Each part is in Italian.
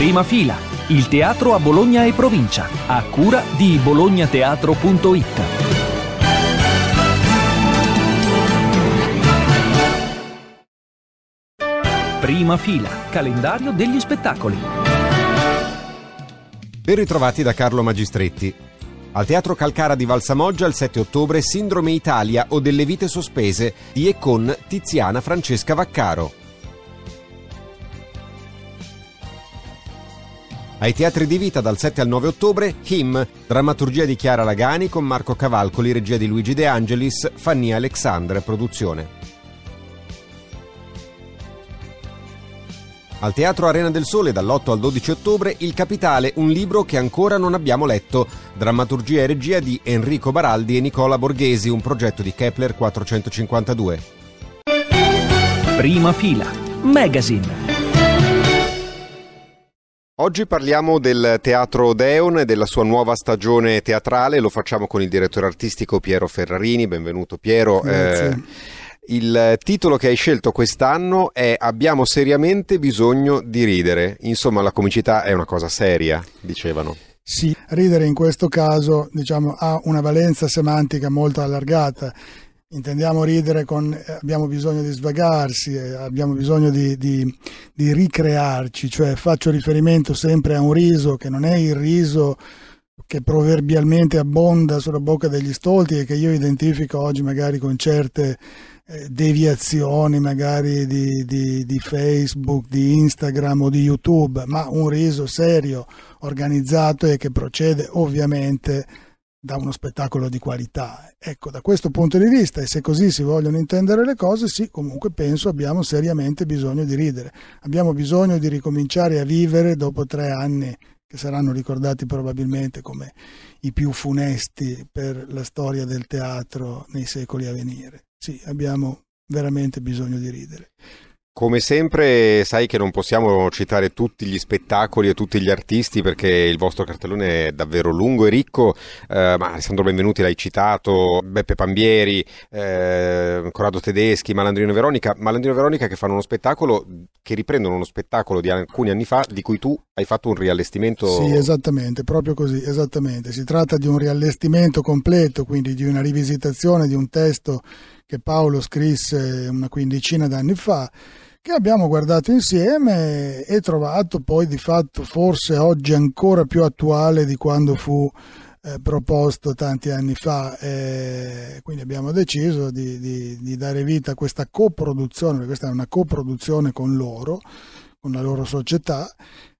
Prima fila, il teatro a Bologna e provincia, a cura di bolognateatro.it. Prima fila, calendario degli spettacoli. Ben ritrovati da Carlo Magistretti. Al Teatro Calcara di Valsamoggia il 7 ottobre Sindrome Italia o delle vite sospese di e con Tiziana Francesca Vaccaro. Ai teatri di vita dal 7 al 9 ottobre Him, drammaturgia di Chiara Lagani con Marco Cavalcoli, regia di Luigi De Angelis, Fannia Alexandre, produzione. Al Teatro Arena del Sole dall'8 al 12 ottobre Il Capitale, un libro che ancora non abbiamo letto, drammaturgia e regia di Enrico Baraldi e Nicola Borghesi, un progetto di Kepler 452. Prima fila, Magazine. Oggi parliamo del Teatro Odeon e della sua nuova stagione teatrale, lo facciamo con il direttore artistico Piero Ferrarini, benvenuto Piero. Eh, il titolo che hai scelto quest'anno è Abbiamo seriamente bisogno di ridere, insomma la comicità è una cosa seria, dicevano. Sì, ridere in questo caso diciamo, ha una valenza semantica molto allargata intendiamo ridere con eh, abbiamo bisogno di svagarsi, eh, abbiamo bisogno di, di, di, ricrearci, cioè faccio riferimento sempre a un riso che non è il riso che proverbialmente abbonda sulla bocca degli stolti e che io identifico oggi magari con certe eh, deviazioni magari di, di, Facebook, di Instagram o di YouTube, ma un riso serio, organizzato e che procede ovviamente da uno spettacolo di qualità. Ecco, da questo punto di vista, e se così si vogliono intendere le cose, sì, comunque penso abbiamo seriamente bisogno di ridere. Abbiamo bisogno di ricominciare a vivere dopo tre anni che saranno ricordati probabilmente come i più funesti per la storia del teatro nei secoli a venire. Sì, abbiamo veramente bisogno di ridere. Come sempre sai che non possiamo citare tutti gli spettacoli e tutti gli artisti perché il vostro cartellone è davvero lungo e ricco, eh, ma Alessandro Benvenuti l'hai citato, Beppe Pambieri, eh, Corrado Tedeschi, Malandrino e Veronica, Malandrino e Veronica che fanno uno spettacolo che riprendono uno spettacolo di alcuni anni fa di cui tu hai fatto un riallestimento. Sì, esattamente, proprio così, esattamente. Si tratta di un riallestimento completo, quindi di una rivisitazione di un testo che Paolo scrisse una quindicina d'anni fa, che abbiamo guardato insieme e trovato poi di fatto forse oggi ancora più attuale di quando fu eh, proposto tanti anni fa. Eh, quindi abbiamo deciso di, di, di dare vita a questa coproduzione, perché questa è una coproduzione con loro, con la loro società,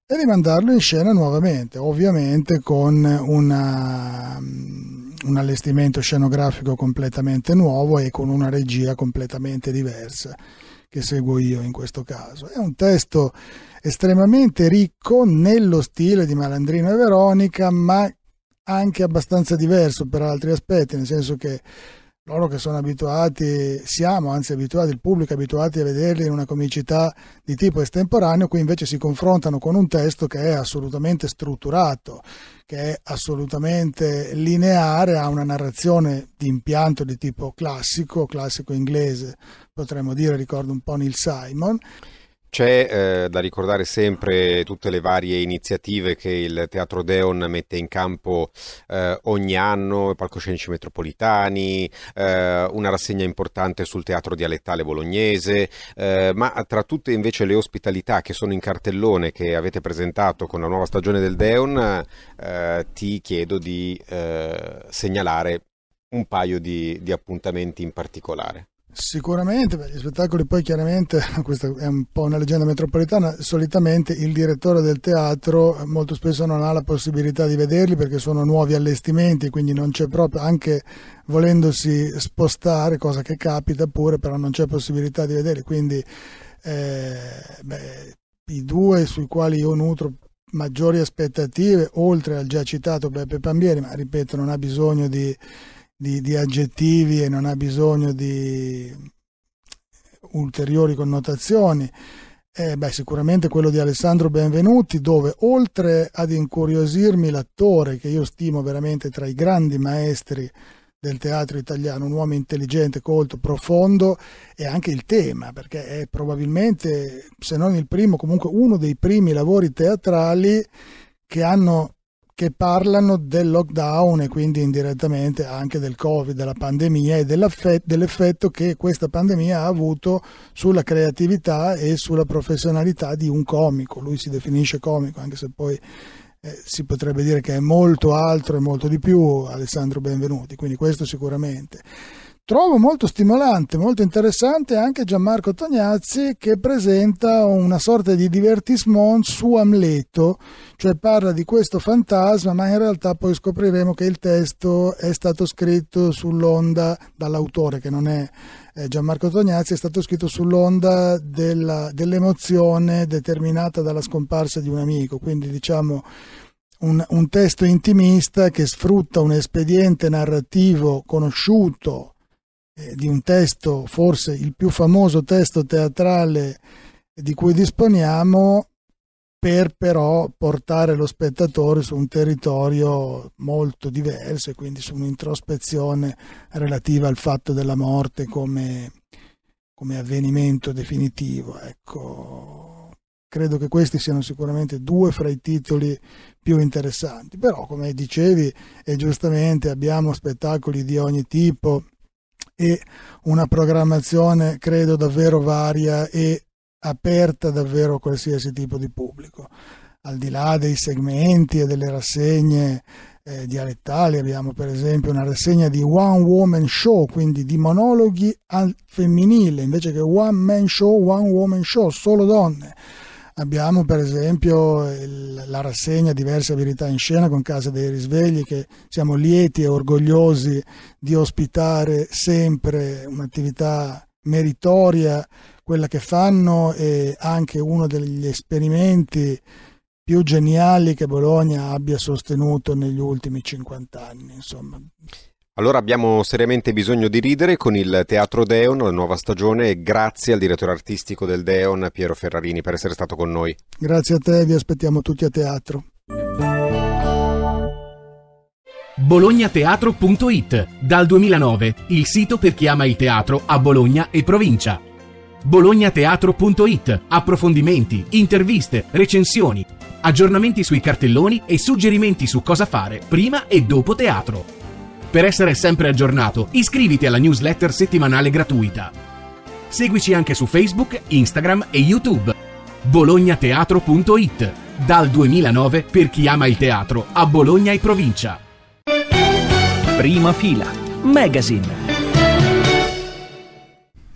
e di mandarlo in scena nuovamente, ovviamente con una, un allestimento scenografico completamente nuovo e con una regia completamente diversa che seguo io in questo caso. È un testo estremamente ricco nello stile di Malandrino e Veronica, ma anche abbastanza diverso per altri aspetti, nel senso che loro che sono abituati, siamo anzi abituati, il pubblico è abituati a vederli in una comicità di tipo estemporaneo, qui invece si confrontano con un testo che è assolutamente strutturato, che è assolutamente lineare, ha una narrazione di impianto di tipo classico, classico inglese, potremmo dire, ricordo un po' Neil Simon, c'è eh, da ricordare sempre tutte le varie iniziative che il Teatro Deon mette in campo eh, ogni anno, palcoscenici metropolitani, eh, una rassegna importante sul teatro dialettale bolognese, eh, ma tra tutte invece le ospitalità che sono in cartellone che avete presentato con la nuova stagione del Deon, eh, ti chiedo di eh, segnalare un paio di, di appuntamenti in particolare. Sicuramente, gli spettacoli poi chiaramente, questa è un po' una leggenda metropolitana, solitamente il direttore del teatro molto spesso non ha la possibilità di vederli perché sono nuovi allestimenti, quindi non c'è proprio, anche volendosi spostare, cosa che capita pure, però non c'è possibilità di vederli, quindi eh, beh, i due sui quali io nutro maggiori aspettative, oltre al già citato Beppe Pambieri, ma ripeto non ha bisogno di di, di aggettivi e non ha bisogno di ulteriori connotazioni. Eh, beh, sicuramente quello di Alessandro Benvenuti, dove oltre ad incuriosirmi l'attore, che io stimo veramente tra i grandi maestri del teatro italiano, un uomo intelligente, colto, profondo e anche il tema, perché è probabilmente, se non il primo, comunque uno dei primi lavori teatrali che hanno che parlano del lockdown e quindi indirettamente anche del Covid, della pandemia e dell'effetto che questa pandemia ha avuto sulla creatività e sulla professionalità di un comico. Lui si definisce comico, anche se poi eh, si potrebbe dire che è molto altro e molto di più Alessandro Benvenuti, quindi questo sicuramente. Trovo molto stimolante, molto interessante anche Gianmarco Tognazzi che presenta una sorta di divertissement su Amleto, cioè parla di questo fantasma, ma in realtà poi scopriremo che il testo è stato scritto sull'onda dall'autore che non è Gianmarco Tognazzi, è stato scritto sull'onda della, dell'emozione determinata dalla scomparsa di un amico, quindi diciamo un, un testo intimista che sfrutta un espediente narrativo conosciuto eh, di un testo, forse il più famoso testo teatrale di cui disponiamo, per però portare lo spettatore su un territorio molto diverso e quindi su un'introspezione relativa al fatto della morte come, come avvenimento definitivo. Ecco, credo che questi siano sicuramente due fra i titoli più interessanti, però come dicevi e giustamente abbiamo spettacoli di ogni tipo e una programmazione credo davvero varia e aperta davvero a qualsiasi tipo di pubblico. Al di là dei segmenti e delle rassegne eh, dialettali, abbiamo per esempio una rassegna di One Woman Show, quindi di monologhi al femminile, invece che One Man Show, One Woman Show, solo donne Abbiamo per esempio il, la rassegna Diverse Verità in Scena con Casa dei Risvegli che siamo lieti e orgogliosi di ospitare sempre un'attività meritoria, quella che fanno e anche uno degli esperimenti più geniali che Bologna abbia sostenuto negli ultimi 50 anni. Insomma, allora abbiamo seriamente bisogno di ridere con il Teatro Deon, la nuova stagione, e grazie al direttore artistico del Deon, Piero Ferrarini, per essere stato con noi. Grazie a te, vi aspettiamo tutti a teatro. bolognateatro.it Dal 2009, il sito per chi ama il teatro a Bologna e provincia. bolognateatro.it Approfondimenti, interviste, recensioni, aggiornamenti sui cartelloni e suggerimenti su cosa fare prima e dopo teatro. Per essere sempre aggiornato, iscriviti alla newsletter settimanale gratuita. Seguici anche su Facebook, Instagram e YouTube. bolognateatro.it Dal 2009 per chi ama il teatro a Bologna e provincia. Prima fila. Magazine.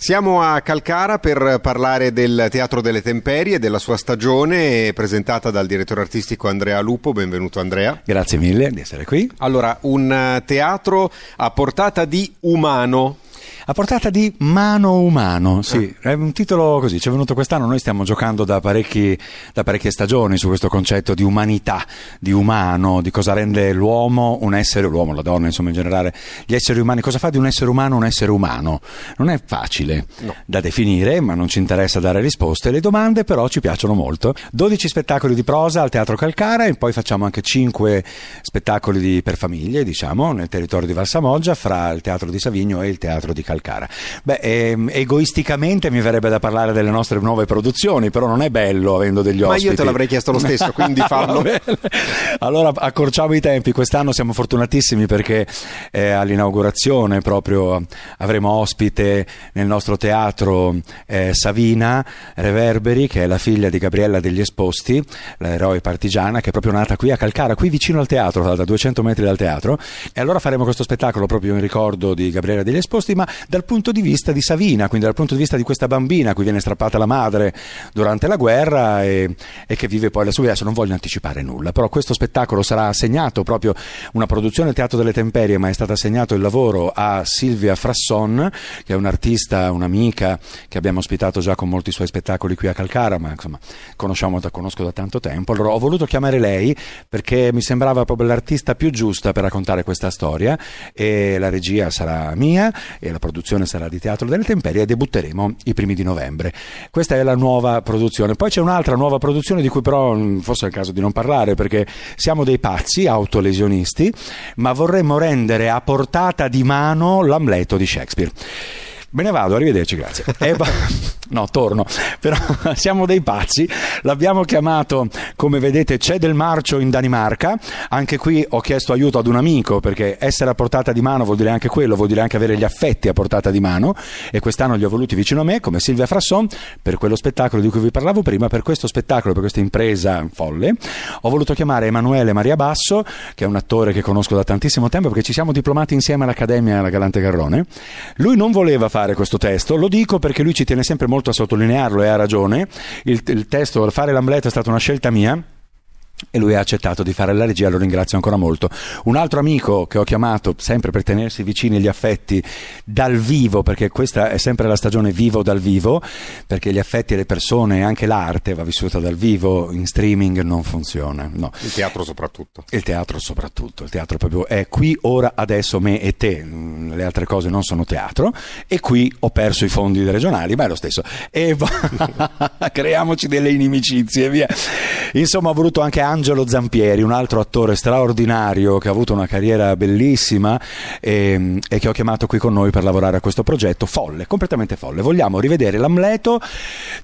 Siamo a Calcara per parlare del Teatro delle Temperie, della sua stagione presentata dal direttore artistico Andrea Lupo. Benvenuto Andrea. Grazie mille di essere qui. Allora, un teatro a portata di umano, a portata di mano umano, sì, ah. è un titolo così, ci è venuto quest'anno, noi stiamo giocando da, parecchi, da parecchie stagioni su questo concetto di umanità, di umano, di cosa rende l'uomo un essere, l'uomo, la donna insomma in generale, gli esseri umani, cosa fa di un essere umano un essere umano? Non è facile no. da definire, ma non ci interessa dare risposte, le domande però ci piacciono molto. 12 spettacoli di prosa al Teatro Calcara e poi facciamo anche 5 spettacoli di, per famiglie, diciamo, nel territorio di Valsamoggia, fra il Teatro di Savigno e il Teatro di Calcara. Calcara. Beh, ehm, egoisticamente mi verrebbe da parlare delle nostre nuove produzioni, però non è bello avendo degli ospiti. Ma io te l'avrei chiesto lo stesso, quindi fallo. allora accorciamo i tempi. Quest'anno siamo fortunatissimi perché eh, all'inaugurazione proprio avremo ospite nel nostro teatro eh, Savina Reverberi, che è la figlia di Gabriella degli Esposti, l'eroe partigiana, che è proprio nata qui a Calcara, qui vicino al teatro, da 200 metri dal teatro. E allora faremo questo spettacolo proprio in ricordo di Gabriella degli Esposti, ma dal punto di vista di Savina, quindi dal punto di vista di questa bambina a cui viene strappata la madre durante la guerra e, e che vive poi la sua vita. Non voglio anticipare nulla, però questo spettacolo sarà assegnato proprio una produzione Teatro delle Temperie, ma è stato assegnato il lavoro a Silvia Frasson, che è un'artista, un'amica che abbiamo ospitato già con molti suoi spettacoli qui a Calcara, ma insomma conosciamo, la conosco da tanto tempo. Allora ho voluto chiamare lei perché mi sembrava proprio l'artista più giusta per raccontare questa storia e la regia sarà mia e la produzione sarà di Teatro delle Temperie e debutteremo i primi di novembre. Questa è la nuova produzione. Poi c'è un'altra nuova produzione di cui però mm, forse è il caso di non parlare perché siamo dei pazzi autolesionisti, ma vorremmo rendere a portata di mano l'Amleto di Shakespeare. Me ne vado, arrivederci, grazie. Ba- no, torno. Però siamo dei pazzi. L'abbiamo chiamato, come vedete, c'è del marcio in Danimarca. Anche qui ho chiesto aiuto ad un amico perché essere a portata di mano vuol dire anche quello, vuol dire anche avere gli affetti a portata di mano. E quest'anno li ho voluti vicino a me, come Silvia Frasson, per quello spettacolo di cui vi parlavo prima. Per questo spettacolo, per questa impresa folle, ho voluto chiamare Emanuele Maria Basso, che è un attore che conosco da tantissimo tempo perché ci siamo diplomati insieme all'Accademia alla Galante Garrone. Lui non voleva fare questo testo, lo dico perché lui ci tiene sempre molto a sottolinearlo e ha ragione, il, il testo, fare l'Amleto è stata una scelta mia e lui ha accettato di fare la regia, lo ringrazio ancora molto. Un altro amico che ho chiamato sempre per tenersi vicini gli affetti dal vivo, perché questa è sempre la stagione vivo dal vivo, perché gli affetti e le persone e anche l'arte va vissuta dal vivo, in streaming non funziona. No. Il teatro soprattutto. Il teatro soprattutto, il teatro proprio è qui, ora, adesso, me e te, le altre cose non sono teatro e qui ho perso i fondi regionali, ma è lo stesso. E creiamoci delle inimicizie, via. Insomma, ho voluto anche Angelo Zampieri, un altro attore straordinario che ha avuto una carriera bellissima e, e, che ho chiamato qui con noi per lavorare a questo progetto, folle, completamente folle. Vogliamo rivedere l'Amleto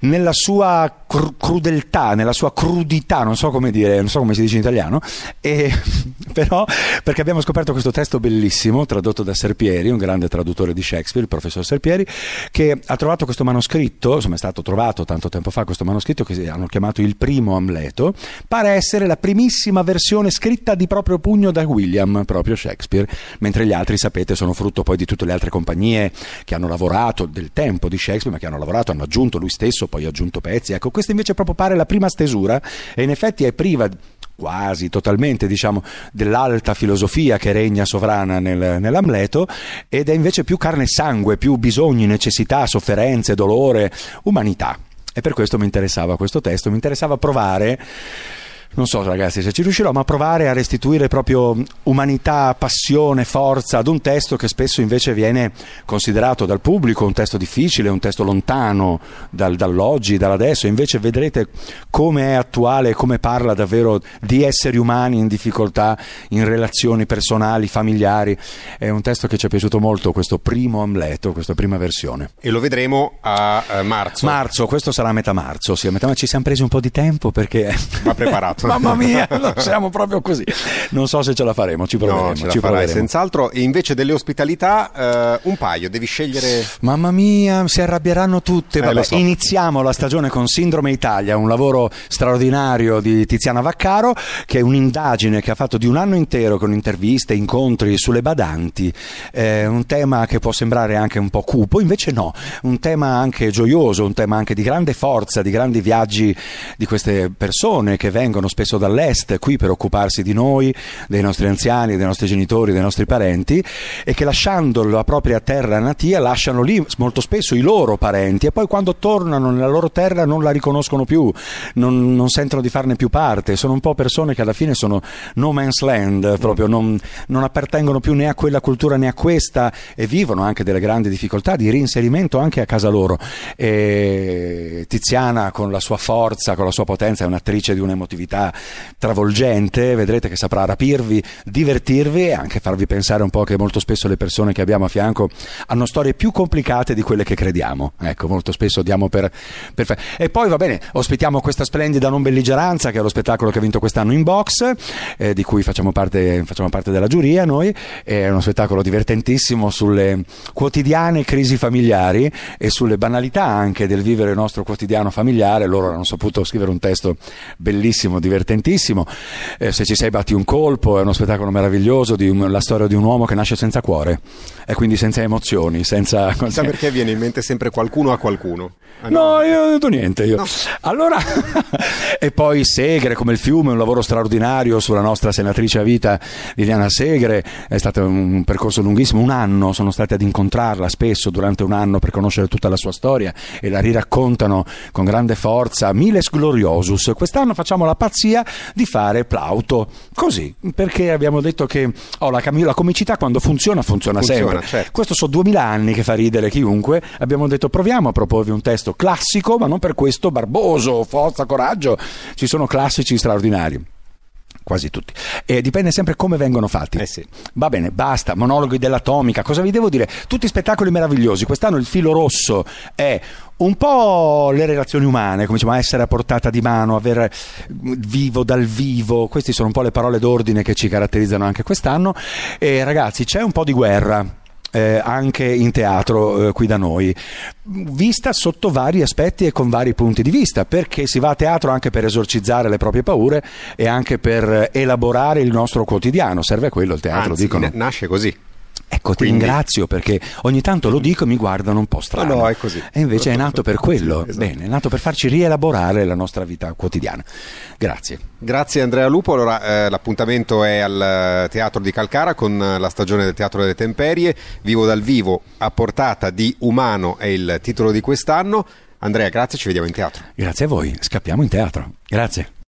nella sua cr- crudeltà, nella sua crudità, non so come dire, non so come si dice in italiano, e, però perché abbiamo scoperto questo testo bellissimo tradotto da Serpieri, un grande traduttore di Shakespeare, il professor Serpieri, che ha trovato questo manoscritto, insomma è stato trovato tanto tempo fa questo manoscritto che hanno chiamato il primo Amleto, pare essere la primissima versione scritta di proprio pugno da William, proprio Shakespeare, mentre gli altri, sapete, sono frutto poi di tutte le altre compagnie che hanno lavorato del tempo di Shakespeare, ma che hanno lavorato, hanno aggiunto lui stesso, poi aggiunto pezzi. Ecco, questa invece proprio pare la prima stesura e in effetti è priva quasi totalmente diciamo, dell'alta filosofia che regna sovrana nel, nell'Amleto ed è invece più carne e sangue, più bisogni, necessità, sofferenze, dolore, umanità. E per questo mi interessava questo testo, mi interessava provare non so ragazzi se ci riuscirò, ma provare a restituire proprio umanità, passione, forza ad un testo che spesso invece viene considerato dal pubblico un testo difficile, un testo lontano dal, dall'oggi, dall'adesso, invece vedrete come è attuale, come parla davvero di esseri umani in difficoltà, in relazioni personali, familiari. È un testo che ci è piaciuto molto, questo primo Amleto, questa prima versione. E lo vedremo a eh, marzo. Marzo, questo sarà a metà marzo, sì, a metà ci siamo presi un po' di tempo perché... Va preparato. Mamma mia, siamo proprio così. Non so se ce la faremo, ci proveremo. No, ce ci farai, senz'altro. E invece delle ospitalità, uh, un paio, devi scegliere. Mamma mia, si arrabbieranno tutte. Eh, Vabbè, so. Iniziamo la stagione con Sindrome Italia, un lavoro straordinario di Tiziana Vaccaro, che è un'indagine che ha fatto di un anno intero con interviste, incontri sulle badanti. Eh, un tema che può sembrare anche un po' cupo, invece no, un tema anche gioioso, un tema anche di grande forza, di grandi viaggi di queste persone che vengono spesso dall'est qui per occuparsi di noi, dei nostri anziani, dei nostri genitori, dei nostri parenti e che lasciando la propria terra natia lasciano lì molto spesso i loro parenti e poi quando tornano nella loro terra non la riconoscono più, non, non sentono di farne più parte, sono un po' persone che alla fine sono no man's land, proprio non, non appartengono più né a quella cultura né a questa e vivono anche delle grandi difficoltà di reinserimento anche a casa loro. E Tiziana con la sua forza, con la sua potenza è un'attrice di un'emozione travolgente, vedrete che saprà rapirvi, divertirvi e anche farvi pensare un po' che molto spesso le persone che abbiamo a fianco hanno storie più complicate di quelle che crediamo. Ecco, molto spesso diamo per, per E poi va bene, ospitiamo questa splendida non belligeranza che è lo spettacolo che ha vinto quest'anno in box, eh, di cui facciamo parte, facciamo parte della giuria noi, è uno spettacolo divertentissimo sulle quotidiane crisi familiari e sulle banalità anche del vivere il nostro quotidiano familiare. Loro hanno saputo scrivere un testo bellissimo bellissimo, divertentissimo. Eh, se ci sei batti un colpo, è uno spettacolo meraviglioso di un, la storia di un uomo che nasce senza cuore e quindi senza emozioni, senza... Chissà perché viene in mente sempre qualcuno a qualcuno. Ah, no, no, io non ho detto niente. Io. No. Allora, e poi Segre come il fiume, un lavoro straordinario sulla nostra senatrice a vita Liliana Segre, è stato un percorso lunghissimo, un anno sono stati ad incontrarla spesso durante un anno per conoscere tutta la sua storia e la riraccontano con grande forza, Miles Gloriosus. Quest'anno facciamo la pazzia di fare Plauto, così, perché abbiamo detto che oh, la, la, comicità quando funziona, funziona, funziona sempre. Certo. Questo sono duemila anni che fa ridere chiunque, abbiamo detto proviamo a proporvi un testo classico, ma non per questo barboso, forza, coraggio. Ci sono classici straordinari quasi tutti. E dipende sempre come vengono fatti. Eh sì. Va bene, basta, monologhi dell'atomica, cosa vi devo dire? Tutti spettacoli meravigliosi. Quest'anno il filo rosso è un po' le relazioni umane, come diciamo, essere a portata di mano, avere vivo dal vivo, queste sono un po' le parole d'ordine che ci caratterizzano anche quest'anno. E ragazzi, c'è un po' di guerra eh, anche in teatro eh, qui da noi, vista sotto vari aspetti e con vari punti di vista, perché si va a teatro anche per esorcizzare le proprie paure e anche per elaborare il nostro quotidiano, serve a quello il teatro, Anzi, dicono. Nasce così. Ecco, ti ringrazio perché ogni tanto lo dico e mi guardano un po' strano. No, no, è così. E invece è nato per quello. Esatto. Bene, è nato per farci rielaborare la nostra vita quotidiana. Grazie. Grazie Andrea Lupo. Allora, eh, l'appuntamento è al Teatro di Calcara con la stagione del Teatro delle Temperie. Vivo dal vivo a portata di umano è il titolo di quest'anno. Andrea, grazie, ci vediamo in teatro. Grazie a voi, scappiamo in teatro. Grazie.